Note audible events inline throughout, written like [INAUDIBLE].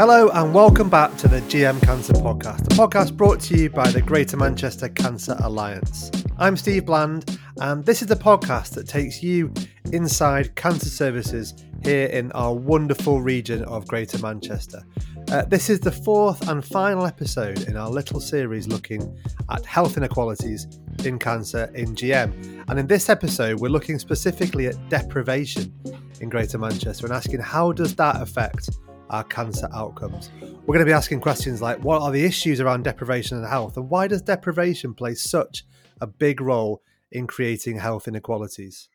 Hello and welcome back to the GM Cancer Podcast, a podcast brought to you by the Greater Manchester Cancer Alliance. I'm Steve Bland, and this is the podcast that takes you inside cancer services here in our wonderful region of Greater Manchester. Uh, this is the fourth and final episode in our little series looking at health inequalities in cancer in GM. And in this episode, we're looking specifically at deprivation in Greater Manchester and asking how does that affect our cancer outcomes. We're going to be asking questions like what are the issues around deprivation and health, and why does deprivation play such a big role in creating health inequalities?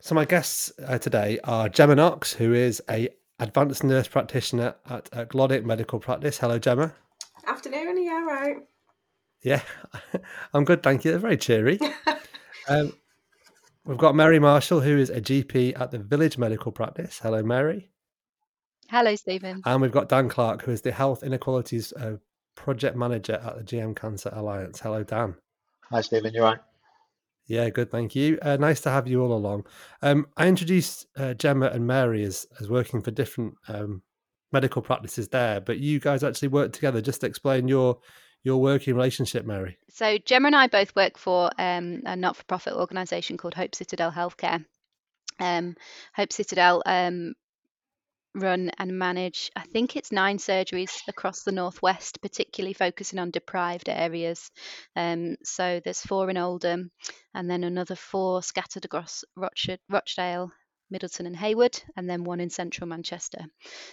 So, my guests uh, today are Gemma Knox, who is a advanced nurse practitioner at uh, Glodwick Medical Practice. Hello, Gemma. Afternoon, yeah, right. Yeah, [LAUGHS] I'm good, thank you. They're very cheery. [LAUGHS] um, we've got Mary Marshall, who is a GP at the Village Medical Practice. Hello, Mary. Hello, Stephen. And we've got Dan Clark, who is the Health Inequalities uh, Project Manager at the GM Cancer Alliance. Hello, Dan. Hi, Stephen. You're right? Yeah, good. Thank you. Uh, nice to have you all along. Um, I introduced uh, Gemma and Mary as, as working for different um, medical practices there, but you guys actually work together. Just to explain your your working relationship, Mary. So Gemma and I both work for um, a not-for-profit organisation called Hope Citadel Healthcare. Um, Hope Citadel um, run and manage, I think it's nine surgeries across the northwest, particularly focusing on deprived areas. Um, so there's four in Oldham, and then another four scattered across Rochdale, Middleton and Heywood, and then one in central Manchester.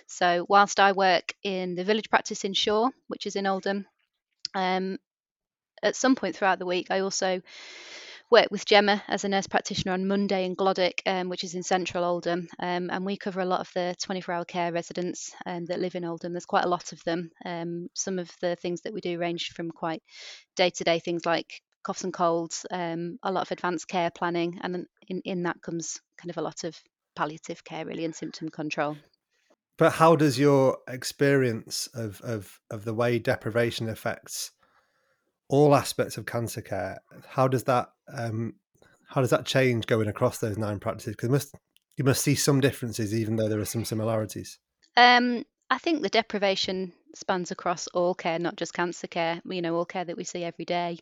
So whilst I work in the village practice in Shaw, which is in Oldham, um, at some point throughout the week, I also work with Gemma as a nurse practitioner on Monday in Glodwick, um, which is in central Oldham. Um, and we cover a lot of the 24 hour care residents um, that live in Oldham. There's quite a lot of them. Um, some of the things that we do range from quite day to day things like coughs and colds, um, a lot of advanced care planning. And in, in that comes kind of a lot of palliative care, really, and symptom control. But how does your experience of, of, of the way deprivation affects all aspects of cancer care. How does that um, how does that change going across those nine practices? Because must you must see some differences, even though there are some similarities. Um, I think the deprivation spans across all care, not just cancer care. You know, all care that we see every day.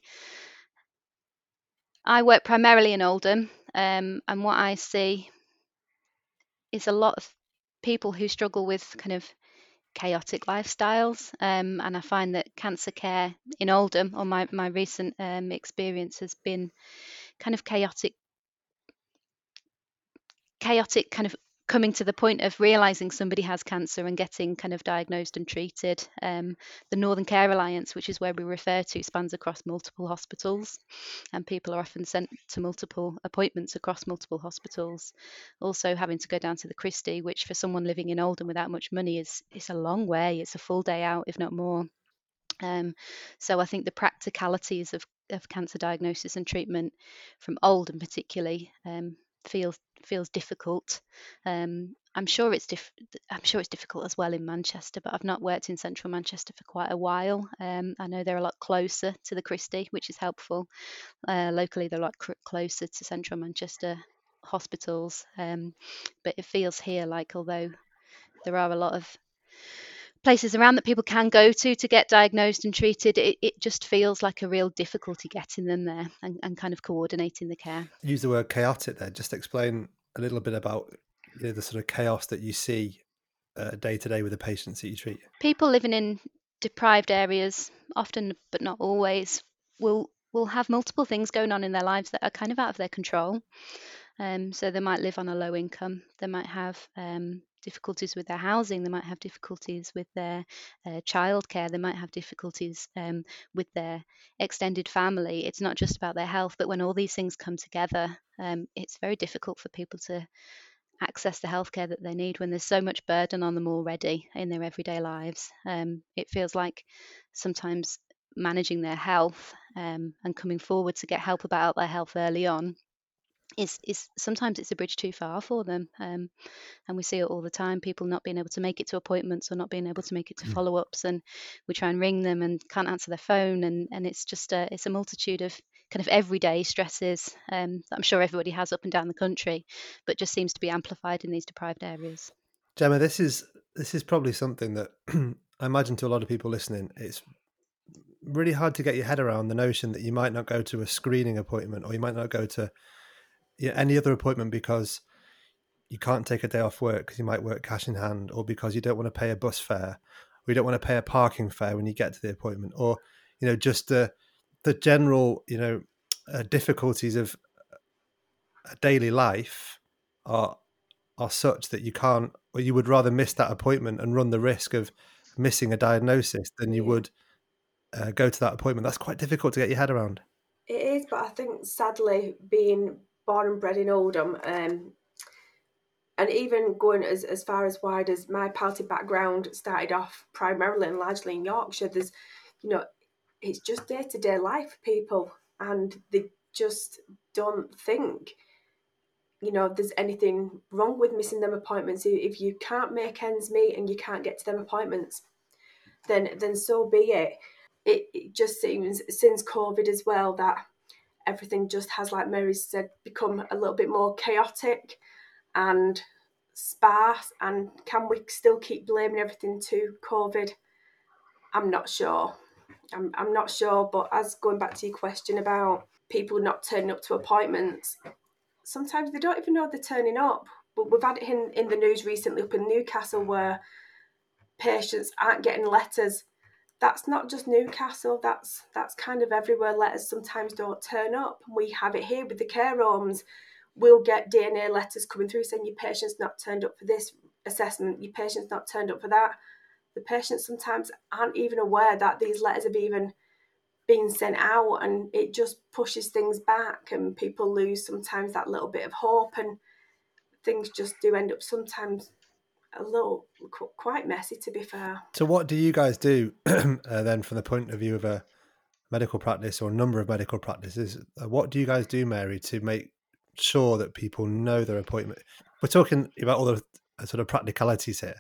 I work primarily in Oldham, um, and what I see is a lot of people who struggle with kind of chaotic lifestyles. Um, and I find that cancer care in Oldham, or my, my recent um, experience, has been kind of chaotic, chaotic kind of coming to the point of realizing somebody has cancer and getting kind of diagnosed and treated. Um, the Northern Care Alliance, which is where we refer to, spans across multiple hospitals, and people are often sent to multiple appointments across multiple hospitals. Also, having to go down to the Christie, which for someone living in Oldham without much money is is a long way. It's a full day out, if not more. Um, so I think the practicalities of, of cancer diagnosis and treatment from Oldham particularly um, feels feels difficult. Um, I'm sure it's diff- I'm sure it's difficult as well in Manchester, but I've not worked in central Manchester for quite a while. Um, I know they're a lot closer to the Christie, which is helpful. Uh, locally, they're a lot cr- closer to central Manchester hospitals, um, but it feels here like although there are a lot of places around that people can go to to get diagnosed and treated, it, it just feels like a real difficulty getting them there and, and kind of coordinating the care. Use the word chaotic there. Just explain a little bit about you know, the sort of chaos that you see day to day with the patients that you treat. People living in deprived areas, often but not always, will will have multiple things going on in their lives that are kind of out of their control. Um, so they might live on a low income. They might have um, difficulties with their housing, they might have difficulties with their uh, childcare, they might have difficulties um, with their extended family. It's not just about their health, but when all these things come together, um, it's very difficult for people to access the healthcare that they need when there's so much burden on them already in their everyday lives. Um, it feels like sometimes managing their health um, and coming forward to get help about their health early on is is sometimes it's a bridge too far for them um, and we see it all the time people not being able to make it to appointments or not being able to make it to mm. follow-ups and we try and ring them and can't answer their phone and and it's just a it's a multitude of kind of everyday stresses um, that I'm sure everybody has up and down the country but just seems to be amplified in these deprived areas Gemma this is this is probably something that [CLEARS THROAT] I imagine to a lot of people listening, it's really hard to get your head around the notion that you might not go to a screening appointment or you might not go to know, any other appointment because you can't take a day off work because you might work cash in hand or because you don't want to pay a bus fare or you don't want to pay a parking fare when you get to the appointment or you know just the the general you know uh, difficulties of daily life are are such that you can't or you would rather miss that appointment and run the risk of missing a diagnosis than you would uh, go to that appointment. That's quite difficult to get your head around. It is but i think sadly being born and bred in oldham um, and even going as, as far as wide as my party background started off primarily and largely in yorkshire there's you know it's just day-to-day life for people and they just don't think you know there's anything wrong with missing them appointments. If you can't make ends meet and you can't get to them appointments then then so be it. It, it just seems since covid as well that everything just has like mary said become a little bit more chaotic and sparse and can we still keep blaming everything to covid i'm not sure i'm, I'm not sure but as going back to your question about people not turning up to appointments sometimes they don't even know they're turning up. But we've had it in, in the news recently up in Newcastle where patients aren't getting letters. That's not just Newcastle, that's that's kind of everywhere. Letters sometimes don't turn up. We have it here with the care homes. We'll get DNA letters coming through saying your patient's not turned up for this assessment, your patient's not turned up for that. The patients sometimes aren't even aware that these letters have even being sent out and it just pushes things back and people lose sometimes that little bit of hope and things just do end up sometimes a little quite messy to be fair. So what do you guys do [CLEARS THROAT] uh, then from the point of view of a medical practice or a number of medical practices uh, what do you guys do mary to make sure that people know their appointment? We're talking about all the uh, sort of practicalities here.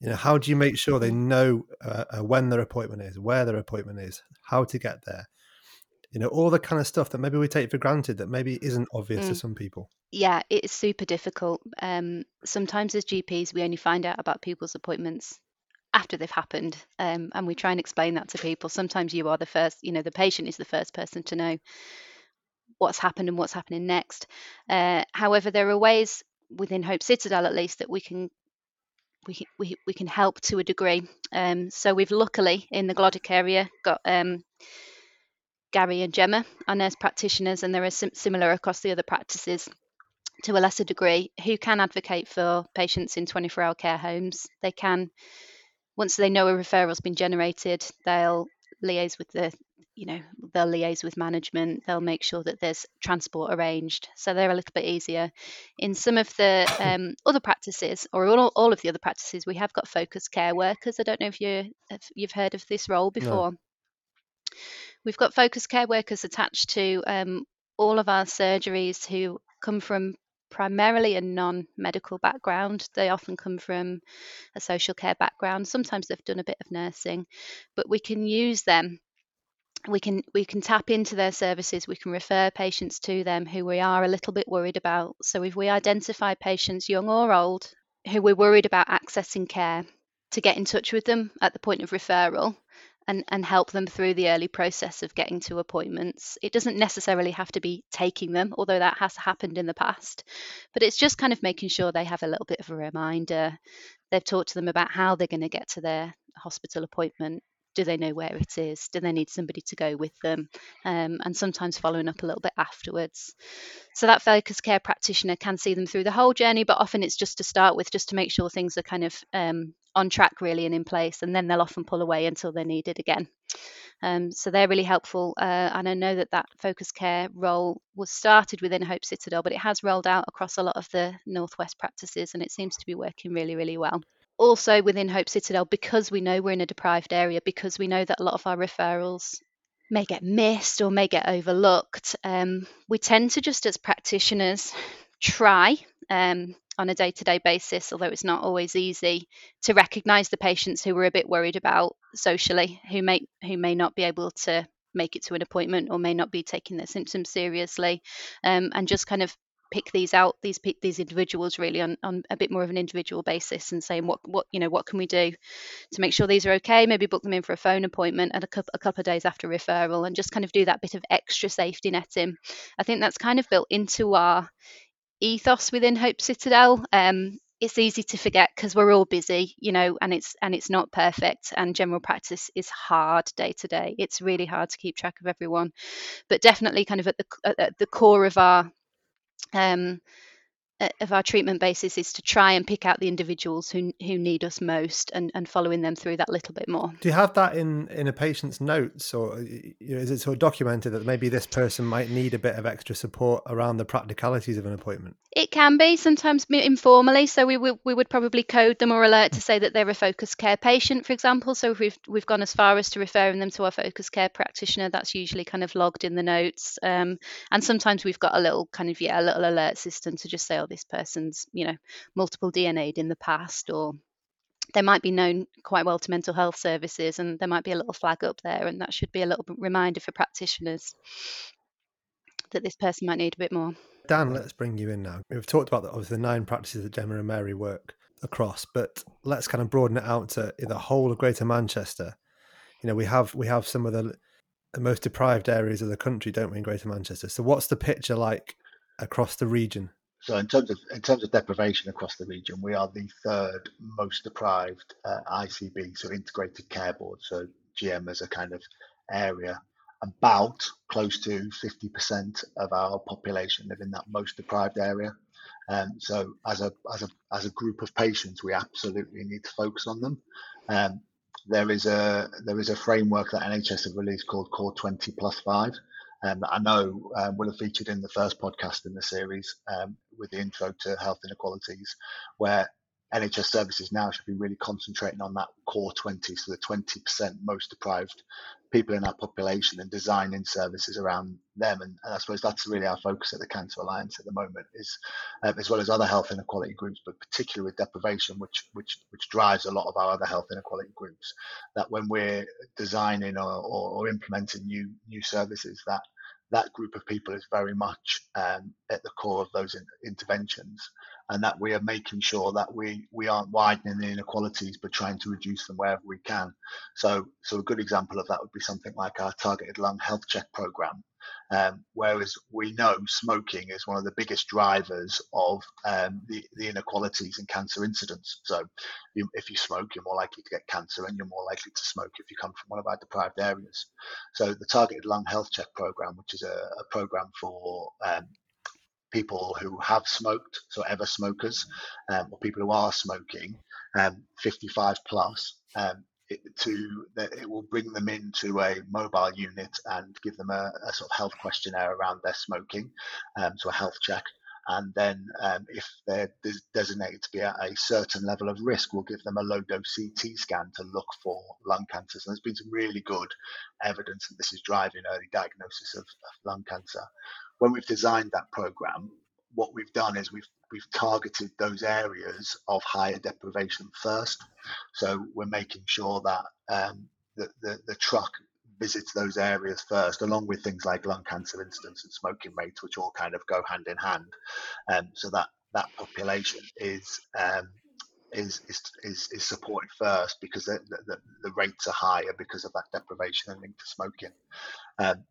You know how do you make sure they know uh, uh, when their appointment is where their appointment is how to get there you know all the kind of stuff that maybe we take for granted that maybe isn't obvious mm. to some people yeah it's super difficult um, sometimes as gps we only find out about people's appointments after they've happened um, and we try and explain that to people sometimes you are the first you know the patient is the first person to know what's happened and what's happening next uh, however there are ways within hope citadel at least that we can we, we, we can help to a degree. Um, so we've luckily in the Glodwick area got um, Gary and Gemma, our nurse practitioners, and there are sim- similar across the other practices. To a lesser degree, who can advocate for patients in 24 hour care homes. They can, once they know a referral's been generated, they'll liaise with the you know they'll liaise with management. They'll make sure that there's transport arranged. So they're a little bit easier. In some of the [COUGHS] um, other practices or all, all of the other practices we have got focus care workers. I don't know if you if you've heard of this role before. no. We've got focus care workers attached to um, all of our surgeries who come from primarily a non-medical background. They often come from a social care background. Sometimes they've done a bit of nursing but we can use them. We can we can tap into their services. We can refer patients to them who we are a little bit worried about. So if we identify patients young or old who we're worried about accessing care to get in touch with them at the point of referral and, and help them through the early process of getting to appointments. It doesn't necessarily have to be taking them, although that has happened in the past, but it's just kind of making sure they have a little bit of a reminder. They've talked to them about how they're going to get to their hospital appointment do they know where it is? Do they need somebody to go with them? Um, and sometimes following up a little bit afterwards. So that focus care practitioner can see them through the whole journey, but often it's just to start with, just to make sure things are kind of um, on track really and in place, and then they'll often pull away until they're needed again. Um, so they're really helpful. Uh, and I know that that focus care role was started within Hope Citadel, but it has rolled out across a lot of the Northwest practices and it seems to be working really, really well also within Hope Citadel, because we know we're in a deprived area, because we know that a lot of our referrals may get missed or may get overlooked, um, we tend to just as practitioners try um, on a day to day basis, although it's not always easy, to recognise the patients who we're a bit worried about socially, who may who may not be able to make it to an appointment or may not be taking their symptoms seriously, um, and just kind of pick these out these these individuals really on, on a bit more of an individual basis and saying what what you know what can we do to make sure these are okay? Maybe book them in for a phone appointment and a couple, a couple of days after referral and just kind of do that bit of extra safety netting. I think that's kind of built into our ethos within hope citadel. Um, it's easy to forget because we're all busy you know and it's and it's not perfect and general practice is hard day to day. It's really hard to keep track of everyone but definitely kind of at the at the core of our um, of our treatment basis is to try and pick out the individuals who who need us most and, and following them through that little bit more. Do you have that in in a patient's notes, or you know, is it sort of documented that maybe this person might need a bit of extra support around the practicalities of an appointment? It can be sometimes informally. So we would we would probably code them or alert to say that they're a focused care patient, for example. So if we've we've gone as far as to referring them to our focused care practitioner, that's usually kind of logged in the notes. Um, and sometimes we've got a little kind of yeah a little alert system to just say, oh, this person's you know multiple DNA'd in the past or they might be known quite well to mental health services and there might be a little flag up there and that should be a little reminder for practitioners that this person might need a bit more. Dan, let's bring you in now. We've talked about the, obviously the nine practices that Gemma and Mary work across, but let's kind of broaden it out to the whole of Greater Manchester. You know, we have we have some of the, the most deprived areas of the country, don't we, in Greater Manchester? So, what's the picture like across the region? So in terms of in terms of deprivation across the region, we are the third most deprived uh, ICB, so integrated care board. So GM as a kind of area. About close to 50% of our population live in that most deprived area. Um, so as a as a as a group of patients, we absolutely need to focus on them. Um, there is a there is a framework that NHS have released called Core 20 Plus Five, um, that I know um, will have featured in the first podcast in the series um, with the intro to health inequalities, where NHS services now should be really concentrating on that core 20, so the 20% most deprived people in our population and designing services around them. And, and I suppose that's really our focus at the Cancer Alliance at the moment, is uh, as well as other health inequality groups, but particularly with deprivation, which which which drives a lot of our other health inequality groups. That when we're designing or, or, or implementing new new services, that that group of people is very much um, at the core of those in, interventions, and that we are making sure that we we aren't widening the inequalities, but trying to reduce them wherever we can. So, so a good example of that would be something like our targeted lung health check program, um, whereas we know smoking is one of the biggest drivers of um, the, the, inequalities in cancer incidence. So, you, if you smoke, you're more likely to get cancer, and you're more likely to smoke if you come from one of our deprived areas. So, the Targeted Lung Health Check program, which is a, a program for um, people who have smoked, so ever smokers, um, or people who are smoking, um, 55 plus, um, it, to it will bring them into a mobile unit and give them a, a sort of health questionnaire around their smoking, um, so a health check. And then, um, if they're designated to be at a certain level of risk, we'll give them a low dose CT scan to look for lung cancers. And there's been some really good evidence that this is driving early diagnosis of, of lung cancer. When we've designed that program, what we've done is we've we've targeted those areas of higher deprivation first. So we're making sure that um, the, the, the truck visits those areas first, along with things like lung cancer incidence and smoking rates, which all kind of go hand in hand. Um, so that that population is um, is, is, is, supported first because the, the, the, rates are higher because of that deprivation and linked to smoking. Um,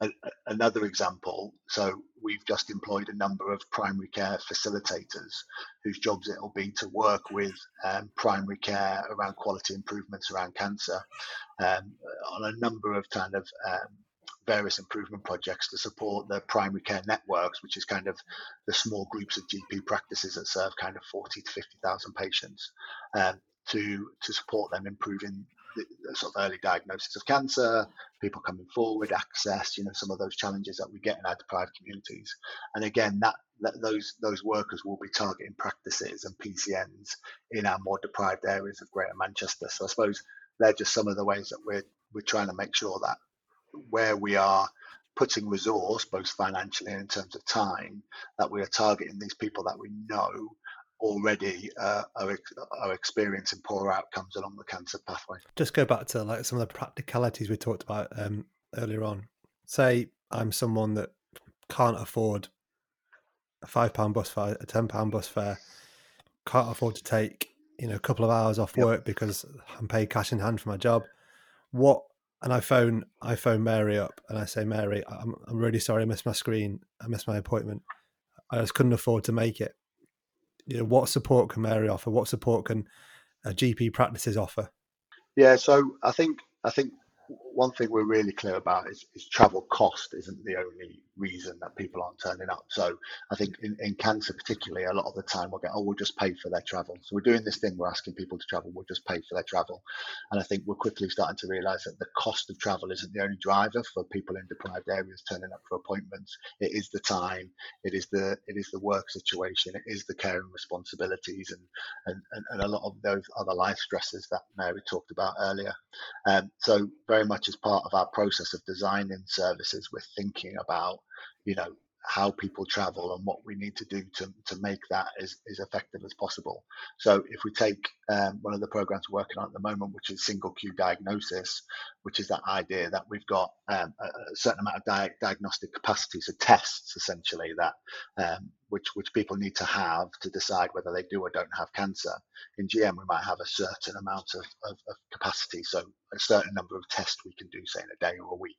a, another example, so we've just employed a number of primary care facilitators whose jobs it'll be to work with um, primary care around quality improvements around cancer um, on a number of kind of um, various improvement projects to support the primary care networks, which is kind of the small groups of GP practices that serve kind of 40 to 50,000 patients, um, to to support them improving sort of early diagnosis of cancer, people coming forward, access, you know, some of those challenges that we get in our deprived communities. And again, that, that those those workers will be targeting practices and PCNs in our more deprived areas of Greater Manchester. So I suppose they're just some of the ways that we're we're trying to make sure that where we are putting resource, both financially and in terms of time, that we are targeting these people that we know already uh, are, are experiencing poor outcomes along the cancer pathway. Just go back to like some of the practicalities we talked about um, earlier on. Say I'm someone that can't afford a five pound bus fare, a ten pound bus fare, can't afford to take you know a couple of hours off Yep. work because I'm paid cash in hand for my job. What and I phone I phone Mary up and I say, Mary, I'm I'm really sorry I missed my screen, I missed my appointment. I just couldn't afford to make it. You know, what support can Mary offer? What support can a GP practices offer? Yeah, so I think I think one thing we're really clear about is, is travel cost isn't the only reason that people aren't turning up. So I think in, in cancer particularly, a lot of the time we'll get, oh, we'll just pay for their travel. So we're doing this thing, we're asking people to travel, we'll just pay for their travel. And I think we're quickly starting to realise that the cost of travel isn't the only driver for people in deprived areas turning up for appointments. It is the time, it is the it is the work situation, it is the care and responsibilities and and, and, and a lot of those other life stresses that Mary talked about earlier. Um, so very much as part of our process of designing services, we're thinking about, you know, how people travel and what we need to do to, to make that as, as effective as possible. So if we take um, one of the programs we're working on at the moment, which is single queue diagnosis, which is that idea that we've got um, a, certain amount of di- diagnostic capacity, so tests essentially that um, which which people need to have to decide whether they do or don't have cancer. In GM, we might have a certain amount of, of, of capacity, so a certain number of tests we can do, say in a day or a week.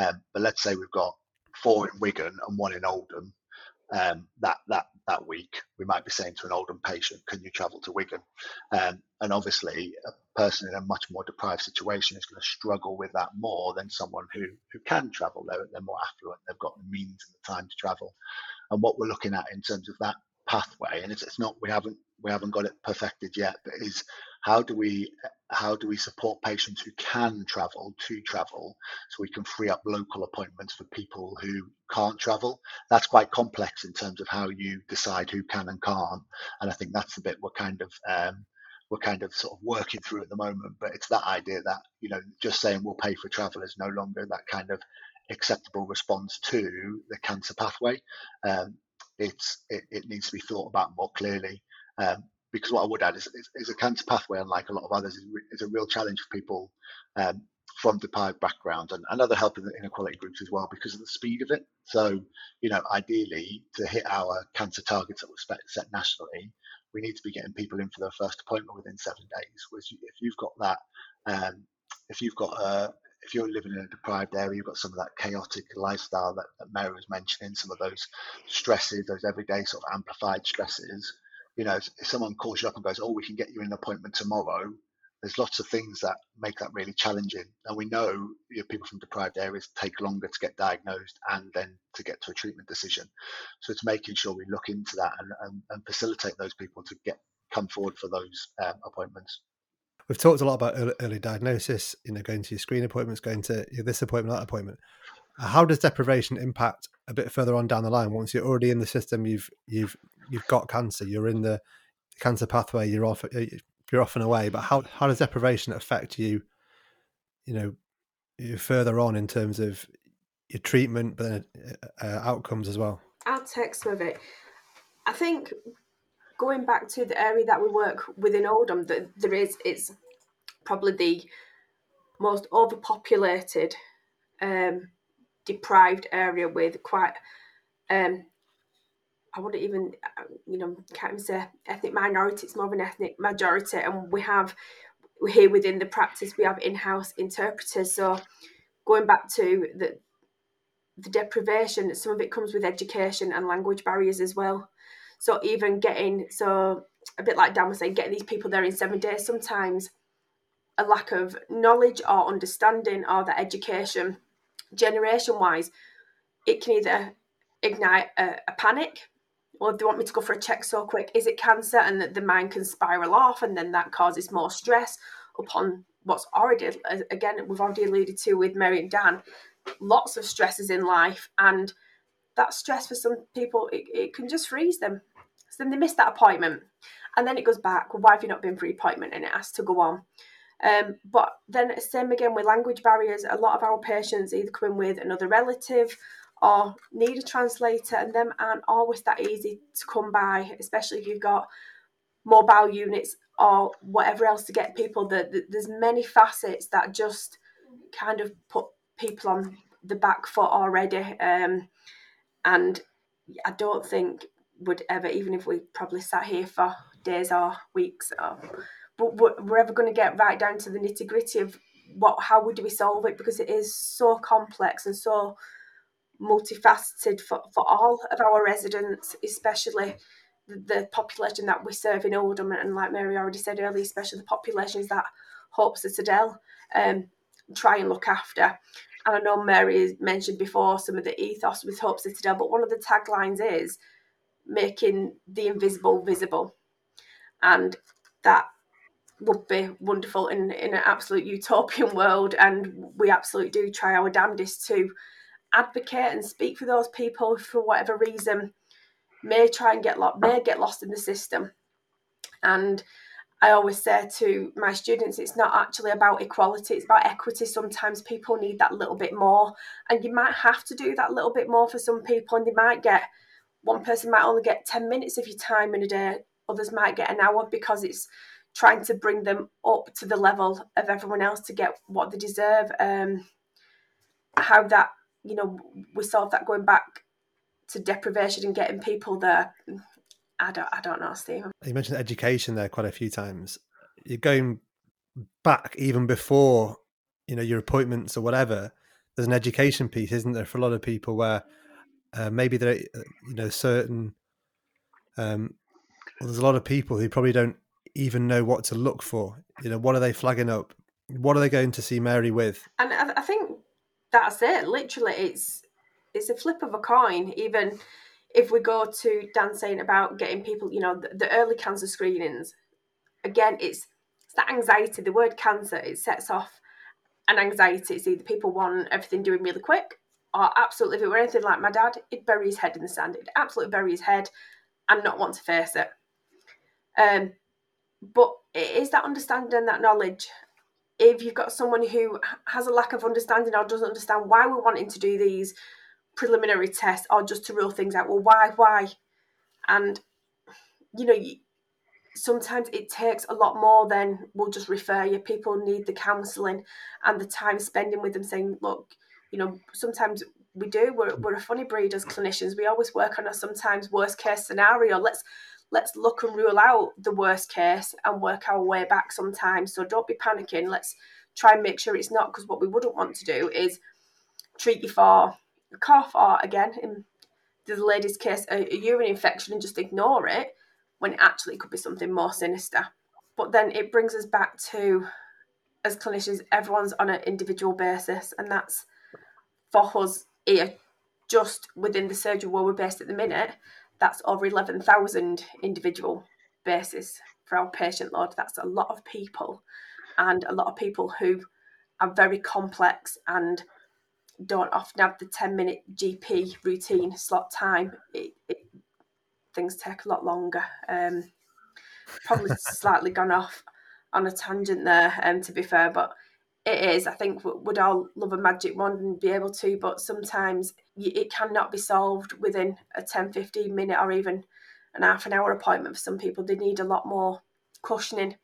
Um, but let's say we've got four in Wigan and one in Oldham. Um, that that that week, we might be saying to an Oldham patient, "Can you travel to Wigan?" Um, and obviously, a person in a much more deprived situation is going to struggle with that more than someone who who can travel. They're, they're more affluent. They've got the means and the time to travel. And what we're looking at in terms of that pathway, and it's, it's not we haven't we haven't got it perfected yet, but is how do we how do we support patients who can travel to travel so we can free up local appointments for people who can't travel? That's quite complex in terms of how you decide who can and can't and i think that's the bit we're kind of um, we're kind of sort of working through at the moment but it's that idea that you know just saying we'll pay for travel is no longer that kind of acceptable response to the cancer pathway. Um, it's it, it needs to be thought about more clearly. Um, because what I would add is, is, is, a cancer pathway, unlike a lot of others, is, is a real challenge for people um, from deprived backgrounds and, and other health inequality groups as well because of the speed of it. So, you know, ideally to hit our cancer targets that we're set nationally, we need to be getting people in for their first appointment within seven days. Whereas if you've got that, um, if you've got a if you're living in a deprived area, you've got some of that chaotic lifestyle that, that Mary was mentioning, some of those stresses, those everyday sort of amplified stresses you know, if someone calls you up and goes, "Oh, we can get you an appointment tomorrow," there's lots of things that make that really challenging. And we know, you know, people from deprived areas take longer to get diagnosed and then to get to a treatment decision. So it's making sure we look into that and, and, and facilitate those people to get come forward for those um, appointments. We've talked a lot about early, early, diagnosis, you know, going to your screen appointments, going to this appointment, that appointment. How does deprivation impact a bit further on down the line? Once you're already in the system, you've you've you've got cancer, you're in the cancer pathway, you're off you're off and away. But how how does deprivation affect you? You know, further on in terms of your treatment, but then uh, outcomes as well. I'll take some of it. I think going back to the area that we work within Oldham, that there is it's probably the most overpopulated, um, deprived area with quite um, I wouldn't even, uh, you know, can't even say ethnic minority. It's more of an ethnic majority, and we have here within the practice we have in-house interpreters. So going back to the the deprivation, some of it comes with education and language barriers as well. So even getting so a bit like Dan was saying, getting these people there in seven days, sometimes a lack of knowledge or understanding or the education generation wise, it can either ignite a, a panic well, they want me to go for a check so quick. Is it cancer? And that the mind can spiral off, and then that causes more stress upon what's already, again, we've already alluded to with Mary and Dan, lots of stresses in life. And that stress for some people, it, it can just freeze them. So then they miss that appointment. And then it goes back, well, why have you not been for appointment? And it has to go on. Um, but then same again with language barriers. A lot of our patients either come in with another relative or need a translator, and them aren't always that easy to come by, especially if you've got mobile units or whatever else to get people. That there's many facets that just kind of put people on the back foot already, um, and I don't think would ever, even if we probably sat here for days or weeks, or, but we're ever going to get right down to the nitty gritty of what, how would we solve it? Because it is so complex and so multifaceted for, for all of our residents, especially the, population that we serve in Oldham. And like Mary already said earlier, especially the populations that Hope Citadel um, try and look after. And I know Mary mentioned before some of the ethos with Hope Citadel, but one of the taglines is making the invisible visible. And that would be wonderful in, in an absolute utopian world. And we absolutely do try our damnedest to advocate and speak for those people for whatever reason may try and get lost may get lost in the system. And I always say to my students, it's not actually about equality, it's about equity. Sometimes people need that little bit more, and you might have to do that little bit more for some people, and they might get one person might only get 10 minutes of your time in a day, others might get an hour because it's trying to bring them up to the level of everyone else to get what they deserve. Um, how that, you know, we solve that going back to deprivation and getting people there. I don't, I don't know, Steve. You mentioned education there quite a few times. You're going back even before, you know, your appointments or whatever. There's an education piece, isn't there, for a lot of people where uh, maybe there, you know, certain. Um, well, there's a lot of people who probably don't even know what to look for. You know, what are they flagging up? What are they going to see Mary with? And I, I think that's it. Literally, it's it's a flip of a coin. Even if we go to Dan saying about getting people, you know, the, the early cancer screenings, again, it's, it's that anxiety. The word cancer, it sets off an anxiety. It's either people want everything doing really quick, or absolutely, if it were anything like my dad, he'd bury his head in the sand. He'd absolutely bury his head and not want to face it. Um, but it is that understanding that knowledge. If you've got someone who has a lack of understanding or doesn't understand why we're wanting to do these preliminary tests or just to rule things out. Well, why, why? And you know, sometimes it takes a lot more than we'll just refer you. People need the counselling and the time spending with them, saying, look, you know, sometimes we do. We're, we're a funny breed as clinicians. We always work on a sometimes worst case scenario. Let's let's look and rule out the worst case and work our way back sometimes. So don't be panicking. Let's try and make sure it's not because what we wouldn't want to do is treat you for a cough or again in the lady's case a, a urine infection and just ignore it when it actually could be something more sinister but then it brings us back to as clinicians everyone's on an individual basis and that's for us here just within the surgery where we're based at the minute that's over 11,000 individual basis for our patient load that's a lot of people and a lot of people who are very complex and don't often have the 10 minute GP routine slot time. It, it, things take a lot longer. Um, probably [LAUGHS] slightly gone off on a tangent there, um, to be fair, but it is. I think would all love a magic wand and be able to, but sometimes it cannot be solved within a 10, 15 minute or even an half an hour appointment for some people. They need a lot more cushioning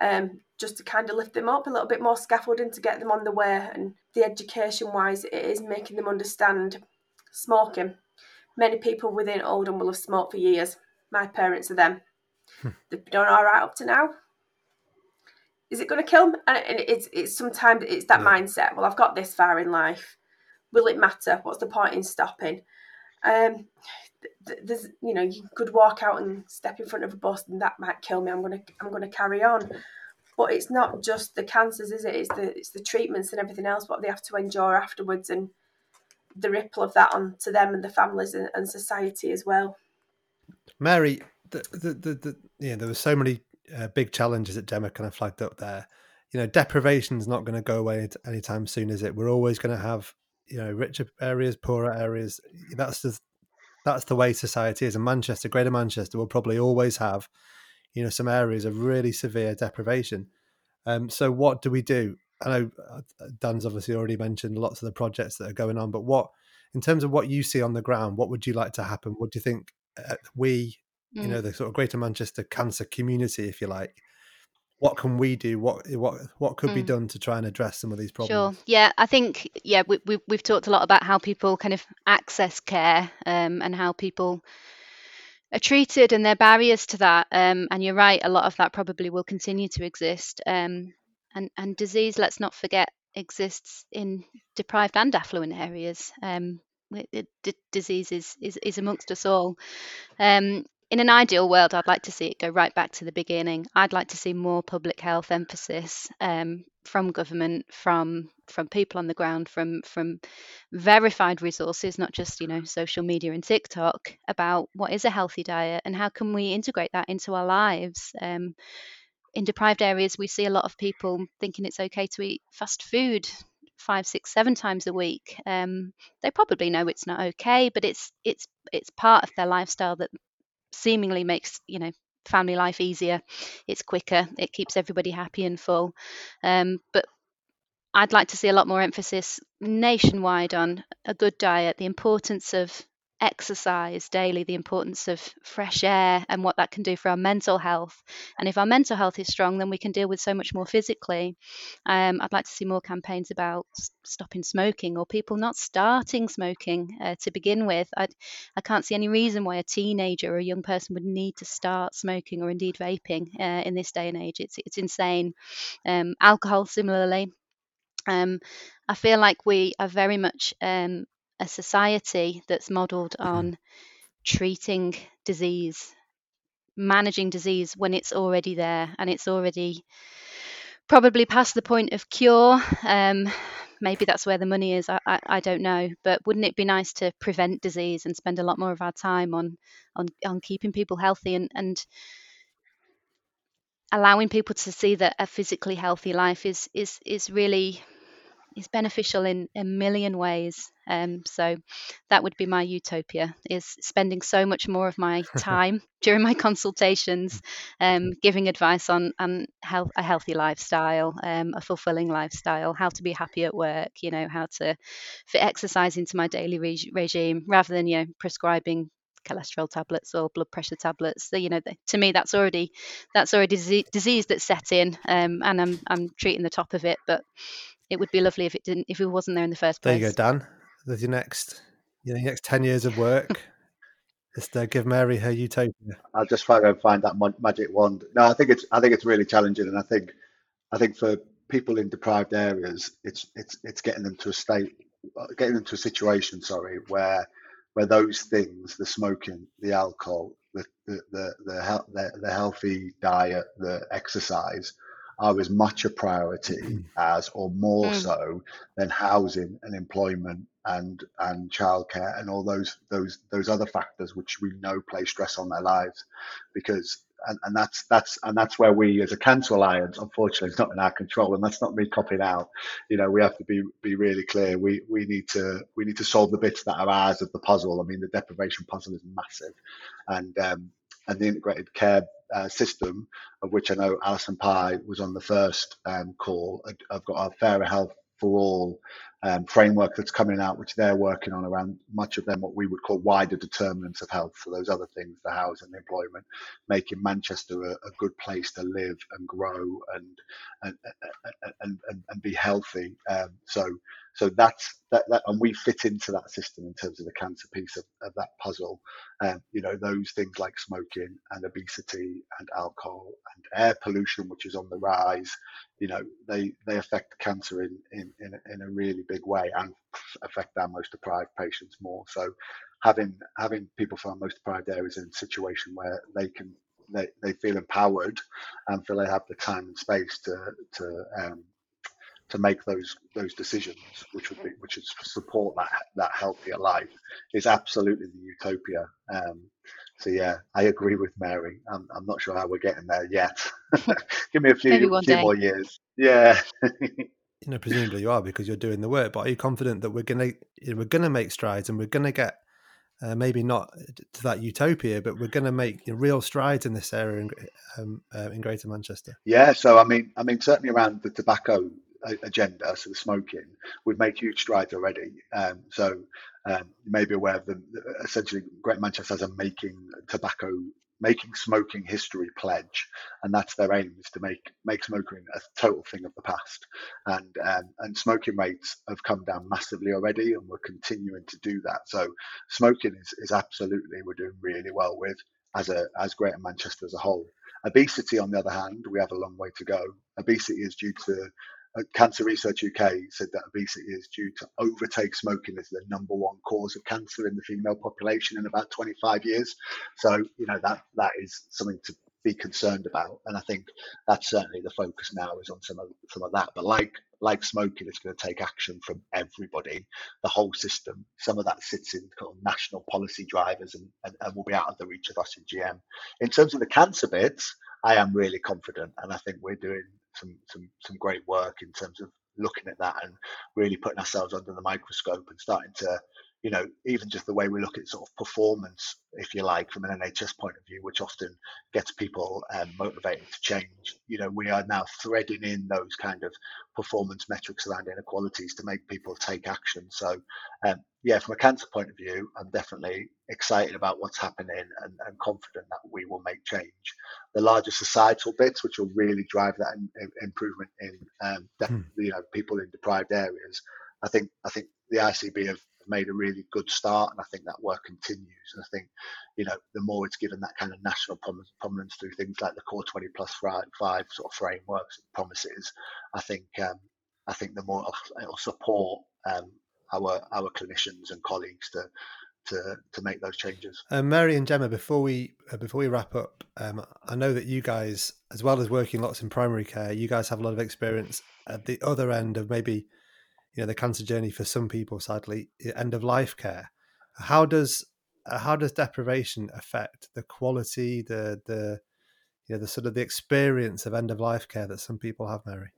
um, just to kind of lift them up a little bit more scaffolding to get them on the way. And the education wise, it is making them understand smoking. Many people within Oldham will have smoked for years. My parents are them. Hmm. They've done all right up to now. Is it going to kill them? And it's it's sometimes it's that yeah. mindset. Well, I've got this far in life. Will it matter? What's the point in stopping? Um, there's you know you could walk out and step in front of a bus and that might kill me i'm gonna i'm gonna carry on but it's not just the cancers is it it's the it's the treatments and everything else what they have to endure afterwards and the ripple of that on to them and the families and, and society as well mary the, the, the, the yeah there were so many uh, big challenges that gemma kind of flagged up there you know deprivation is not going to go away anytime soon is it we're always going to have you know richer areas poorer areas that's just that's the way society is. And Manchester, Greater Manchester, will probably always have, you know, some areas of really severe deprivation. Um, so what do we do? I know uh, Dan's obviously already mentioned lots of the projects that are going on, but what, in terms of what you see on the ground, what would you like to happen? What do you think uh, we, mm. you know, the sort of Greater Manchester cancer community, if you like, what can we do? What what what could mm. be done to try and address some of these problems? Sure. Yeah, I think yeah we, we we've talked a lot about how people kind of access care um, and how people are treated and their barriers to that. Um, and you're right, a lot of that probably will continue to exist. Um, and and disease, let's not forget, exists in deprived and affluent areas. Um, it, it, disease is, is, is amongst us all. Um, in an ideal world, I'd like to see it go right back to the beginning. I'd like to see more public health emphasis um, from government, from from people on the ground, from from verified resources, not just you know social media and TikTok, about what is a healthy diet and how can we integrate that into our lives. Um, in deprived areas, we see a lot of people thinking it's okay to eat fast food five, six, seven times a week. Um, they probably know it's not okay, but it's it's it's part of their lifestyle that seemingly makes you know family life easier. It's quicker. It keeps everybody happy and full. Um, but i'd like to see a lot more emphasis nationwide on a good diet the importance of exercise daily, the importance of fresh air and what that can do for our mental health. And if our mental health is strong, then we can deal with so much more physically. Um, I'd like to see more campaigns about stopping smoking or people not starting smoking uh, to begin with. I, I can't see any reason why a teenager or a young person would need to start smoking or indeed vaping uh, in this day and age. It's, it's insane. Um, alcohol, similarly. Um, I feel like we are very much um, a society that's modeled on treating disease, managing disease when it's already there and it's already probably past the point of cure. Um, maybe that's where the money is. I, I, I, don't know, but wouldn't it be nice to prevent disease and spend a lot more of our time on on, on keeping people healthy and, and allowing people to see that a physically healthy life is is is really is beneficial in a million ways. Um, so that would be my utopia: is spending so much more of my [LAUGHS] time during my consultations, um, giving advice on on health, a healthy lifestyle, um, a fulfilling lifestyle, how to be happy at work, you know, how to fit exercise into my daily re- regime, rather than you know prescribing cholesterol tablets or blood pressure tablets. So, you know, to me, that's already that's already disease, disease that's set in, um, and I'm I'm treating the top of it. But it would be lovely if it didn't if it wasn't there in the first place. There you go, Dan. There's your next your next ten years of work. [LAUGHS] Just uh, give Mary her utopia. I'll just try and find that magic wand. No, I think it's I think it's really challenging, and I think I think for people in deprived areas, it's it's it's getting them to a state, uh, getting them to a situation, sorry, where where those things, the smoking, the alcohol, the the the the, the, the healthy diet, the exercise, are as much a priority mm. as, or more mm. so, than housing and employment and and childcare and all those those those other factors which we know play stress on their lives, because and, and that's that's and that's where we as a cancer alliance unfortunately it's not in our control and that's not me copying out. You know we have to be be really clear. We we need to we need to solve the bits that are ours of the puzzle. I mean the deprivation puzzle is massive. And um and the integrated care uh, system, of which I know Alison Pye was on the first um, call. I've got a Fairer Health for All um, framework that's coming out, which they're working on around much of them, what we would call wider determinants of health. So those other things, the housing, the employment, making Manchester a, a good place to live and grow and and and, and, and be healthy. Um, so so that's that, that, and we fit into that system in terms of the cancer piece of, of that puzzle. Um, you know, those things like smoking and obesity and alcohol and air pollution, which is on the rise, you know, they, they affect cancer in, in, in, in a really big way and affect our most deprived patients more. So having, having people from our most deprived areas in a situation where they can, they, they feel empowered and feel they have the time and space to, to, um, to make those those decisions, which would be which would support that that healthier life, is absolutely the utopia. Um, so yeah, I agree with Mary. I'm, I'm not sure how we're getting there yet. [LAUGHS] Give me a few, few more years. Yeah. [LAUGHS] you know, presumably you are because you're doing the work. But are you confident that we're gonna we're gonna make strides and we're gonna get uh, maybe not to that utopia, but we're going to make real strides in this area in, um, uh, in Greater Manchester. Yeah, so I mean, I mean, certainly around the tobacco agenda, so the smoking, we've made huge strides already. Um, so um, you may be aware of them. Essentially, Great Manchester has a making tobacco making smoking history pledge, and that's their aim is to make make smoking a total thing of the past. And um, and smoking rates have come down massively already, and we're continuing to do that. So smoking is, is absolutely we're doing really well with as a as Greater Manchester as a whole. Obesity, on the other hand, we have a long way to go. Obesity is due to Cancer Research UK said that obesity is due to overtake smoking as the number one cause of cancer in the female population in about 25 years. So, you know, that that is something to be concerned about. And I think that's certainly the focus now is on some of some of that. But like like smoking, it's going to take action from everybody, the whole system. Some of that sits in kind of national policy drivers and, and, and will be out of the reach of us in GM. In terms of the cancer bits, I am really confident, and I think we're doing some some some great work in terms of looking at that and really putting ourselves under the microscope and starting to you know, even just the way we look at sort of performance, if you like, from an NHS point of view, which often gets people um, motivated to change. You know, we are now threading in those kind of performance metrics around inequalities to make people take action. So, um, yeah, from a cancer point of view, I'm definitely excited about what's happening and, and confident that we will make change. The larger societal bits, which will really drive that in, in, improvement in, um, hmm. you know, people in deprived areas. I think I think the ICB have made a really good start, and I think that work continues. And I think, you know, the more it's given that kind of national prominence through things like the Core 20 Plus Five sort of frameworks and promises, I think um, I think the more it'll support um, our our clinicians and colleagues to to, to make those changes. Uh, Mary and Gemma, before we uh, before we wrap up, um, I know that you guys, as well as working lots in primary care, you guys have a lot of experience at the other end of maybe you know the cancer journey for some people sadly end of life care. How does uh, how does deprivation affect the quality the the you know the sort of the experience of end of life care that some people have mary?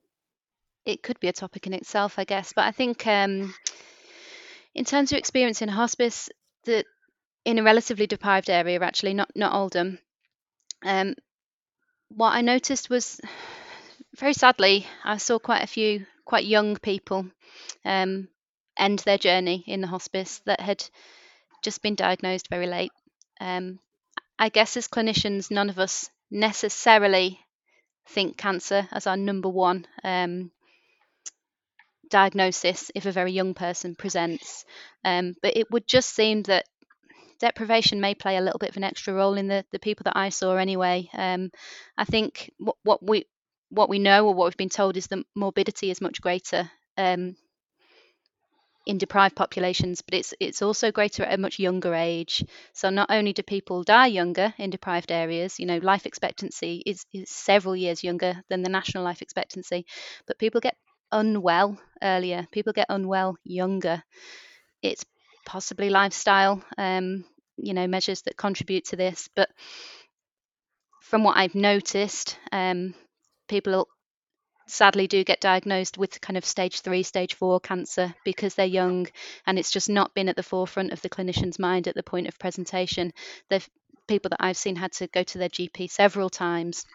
It could be a topic in itself i guess but i think um in terms of experience in hospice that in a relatively deprived area actually not not oldham um what i noticed was [SIGHS] very sadly i saw quite a few quite young people um, end their journey in the hospice that had just been diagnosed very late. Um, I guess as clinicians, none of us necessarily think cancer as our number one um, diagnosis if a very young person presents. Um, but it would just seem that deprivation may play a little bit of an extra role in the, the people that I saw anyway. Um, I think what, what we what we know or what we've been told is that morbidity is much greater um, in deprived populations, but it's it's also greater at a much younger age. So not only do people die younger in deprived areas, you know, life expectancy is, is several years younger than the national life expectancy, but people get unwell earlier. People get unwell younger. It's possibly lifestyle, um, you know, measures that contribute to this, but from what I've noticed, um, people sadly do get diagnosed with kind of stage three, stage four cancer because they're young and it's just not been at the forefront of the clinician's mind at the point of presentation. The people that I've seen had to go to their GP several times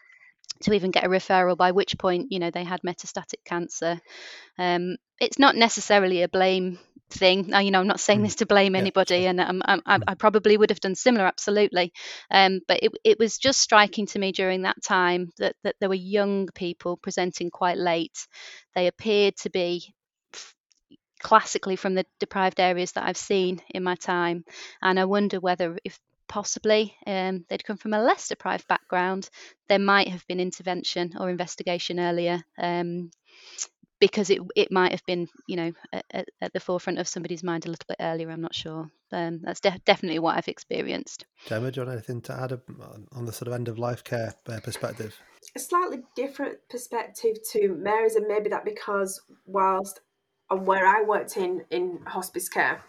to even get a referral, by which point, you know, they had metastatic cancer. Um, it's not necessarily a blame thing. Now, you know, I'm not saying mm. this to blame anybody, yeah, and I'm, I'm, mm. i probably would have done similar, absolutely. Um, but it, it was just striking to me during that time that, that there were young people presenting quite late. They appeared to be classically from the deprived areas that I've seen in my time, and I wonder whether if possibly um, they'd come from a less deprived background, there might have been intervention or investigation earlier. Um, because it it might have been you know at, at, the forefront of somebody's mind a little bit earlier. I'm not sure. Um, that's de- definitely what I've experienced. Gemma, do you want anything to add on the sort of end of life care uh, perspective? A slightly different perspective to Mary's, and maybe that because whilst and where I worked in in hospice care,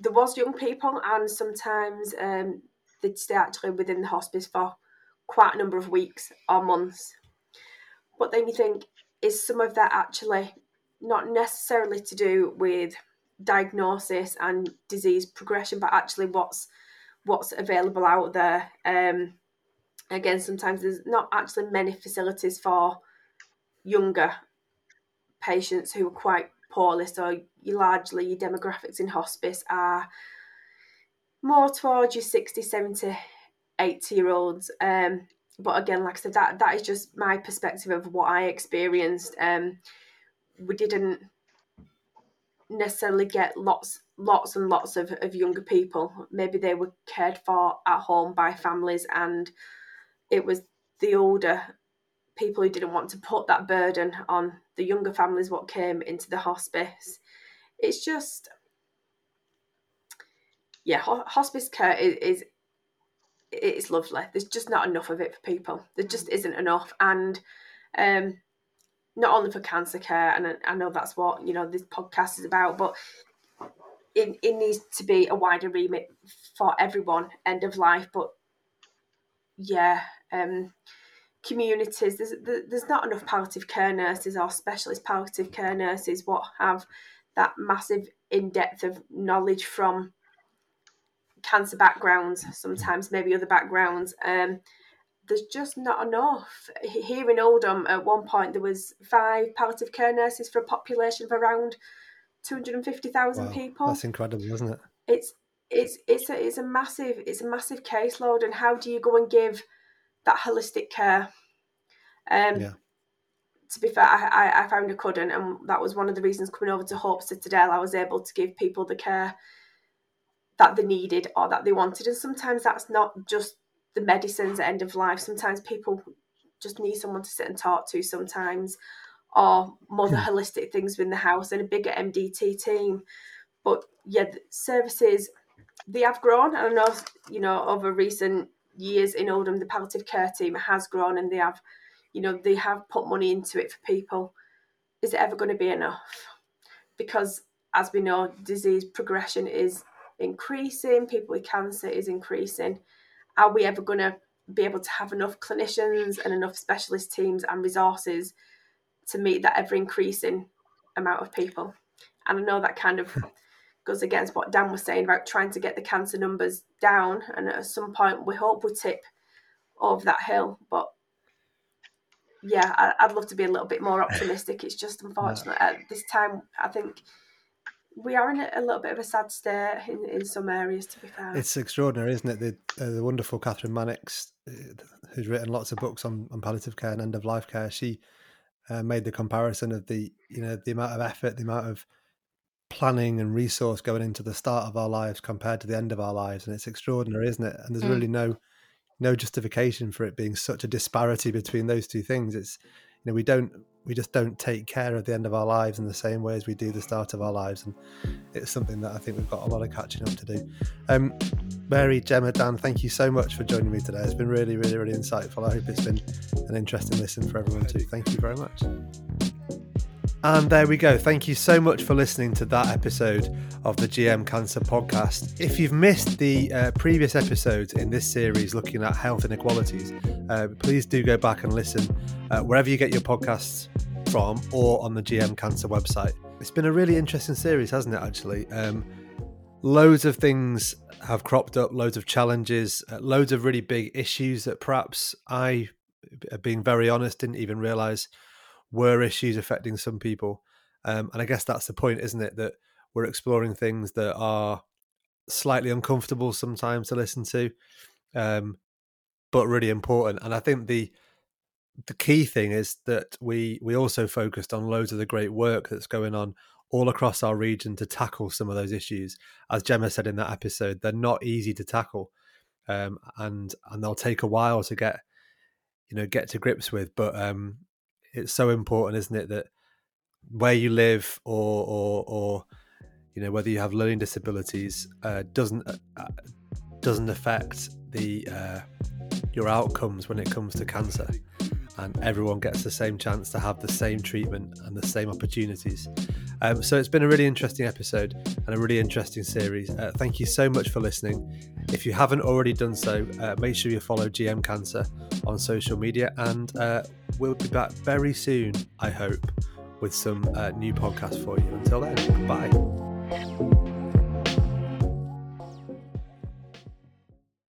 there was young people, and sometimes um, they'd stay actually within the hospice for quite a number of weeks or months. But then you think, is some of that actually not necessarily to do with diagnosis and disease progression, but actually what's what's available out there. Um, again, sometimes there's not actually many facilities for younger patients who are quite poorly. So you largely your demographics in hospice are more towards your 60, 70, 80 year olds. Um, but again, like I said, that that is just my perspective of what I experienced. Um, we didn't necessarily get lots lots and lots of, of younger people. Maybe they were cared for at home by families and it was the older people who didn't want to put that burden on the younger families what came into the hospice. It's just yeah, hospice care is, is it's lovely. There's just not enough of it for people. There just isn't enough, and um, not only for cancer care, and I, know that's what you know this podcast is about, but it, it needs to be a wider remit for everyone end of life but yeah um communities there's there's not enough palliative care nurses or specialist palliative care nurses what have that massive in-depth of knowledge from cancer backgrounds sometimes maybe other backgrounds um there's just not enough here in oldham at one point there was five palliative care nurses for a population of around 250,000 wow, people. That's incredible, isn't it? It's it's it's a it's a massive it's a massive caseload and how do you go and give that holistic care? Um yeah. to be fair, I, I found I couldn't and that was one of the reasons coming over to Hope Citadel I was able to give people the care that they needed or that they wanted. And sometimes that's not just the medicines at end of life. Sometimes people just need someone to sit and talk to sometimes or more the hmm. holistic things within the house and a bigger MDT team. But yeah, services they have grown. I know you know over recent years in Oldham, the palliative care team has grown and they have, you know, they have put money into it for people. Is it ever going to be enough? Because as we know, disease progression is increasing. People with cancer is increasing. Are we ever going to be able to have enough clinicians and enough specialist teams and resources to meet that ever increasing amount of people. And I know that kind of goes against what Dan was saying about trying to get the cancer numbers down. And at some point, we hope we tip over that hill. But yeah, I, would love to be a little bit more optimistic. It's just [LAUGHS] unfortunate at this time. I think we are in a, little bit of a sad state in, in some areas. To be fair, it's extraordinary, isn't it? The uh, the wonderful Kathryn Mannix, uh, who's written lots of books on, on palliative care and end of life care. She uh, made the comparison of the you know the amount of effort, the amount of planning and resource going into the start of our lives compared to the end of our lives, and it's extraordinary, isn't it? And there's mm. really no no justification for it being such a disparity between those two things. It's you know we don't we just don't take care of the end of our lives in the same way as we do the start of our lives, and it's something that I think we've got a lot of catching up to do. Um, Mary, Gemma, Dan, thank you so much for joining me today. It's been really, really, really insightful. I hope it's been an interesting listen for everyone too. Thank you very much. And there we go. Thank you so much for listening to that episode of the GM Cancer podcast. If you've missed the uh, previous episodes in this series looking at health inequalities, uh, please do go back and listen uh, wherever you get your podcasts from or on the GM Cancer website. It's been a really interesting series, hasn't it, actually? Um, loads of things have cropped up, loads of challenges, uh, loads of really big issues that perhaps I, being very honest, didn't even realize were issues affecting some people. Um, and I guess that's the point, isn't it? That we're exploring things that are slightly uncomfortable sometimes to listen to, um, but really important. And I think the the key thing is that we we also focused on loads of the great work that's going on all across our region to tackle some of those issues. As Gemma said in that episode, they're not easy to tackle, um, and and they'll take a while to get you know get to grips with. But um, it's so important, isn't it, that where you live or or or you know whether you have learning disabilities uh, doesn't uh, uh doesn't affect the uh, your outcomes when it comes to cancer and everyone gets the same chance to have the same treatment and the same opportunities. Um, so it's been a really interesting episode and a really interesting series. Uh, thank you so much for listening. If you haven't already done so, uh, make sure you follow GM Cancer on social media, and uh, we'll be back very soon, I hope, with some uh, new podcasts for you. Until then, bye.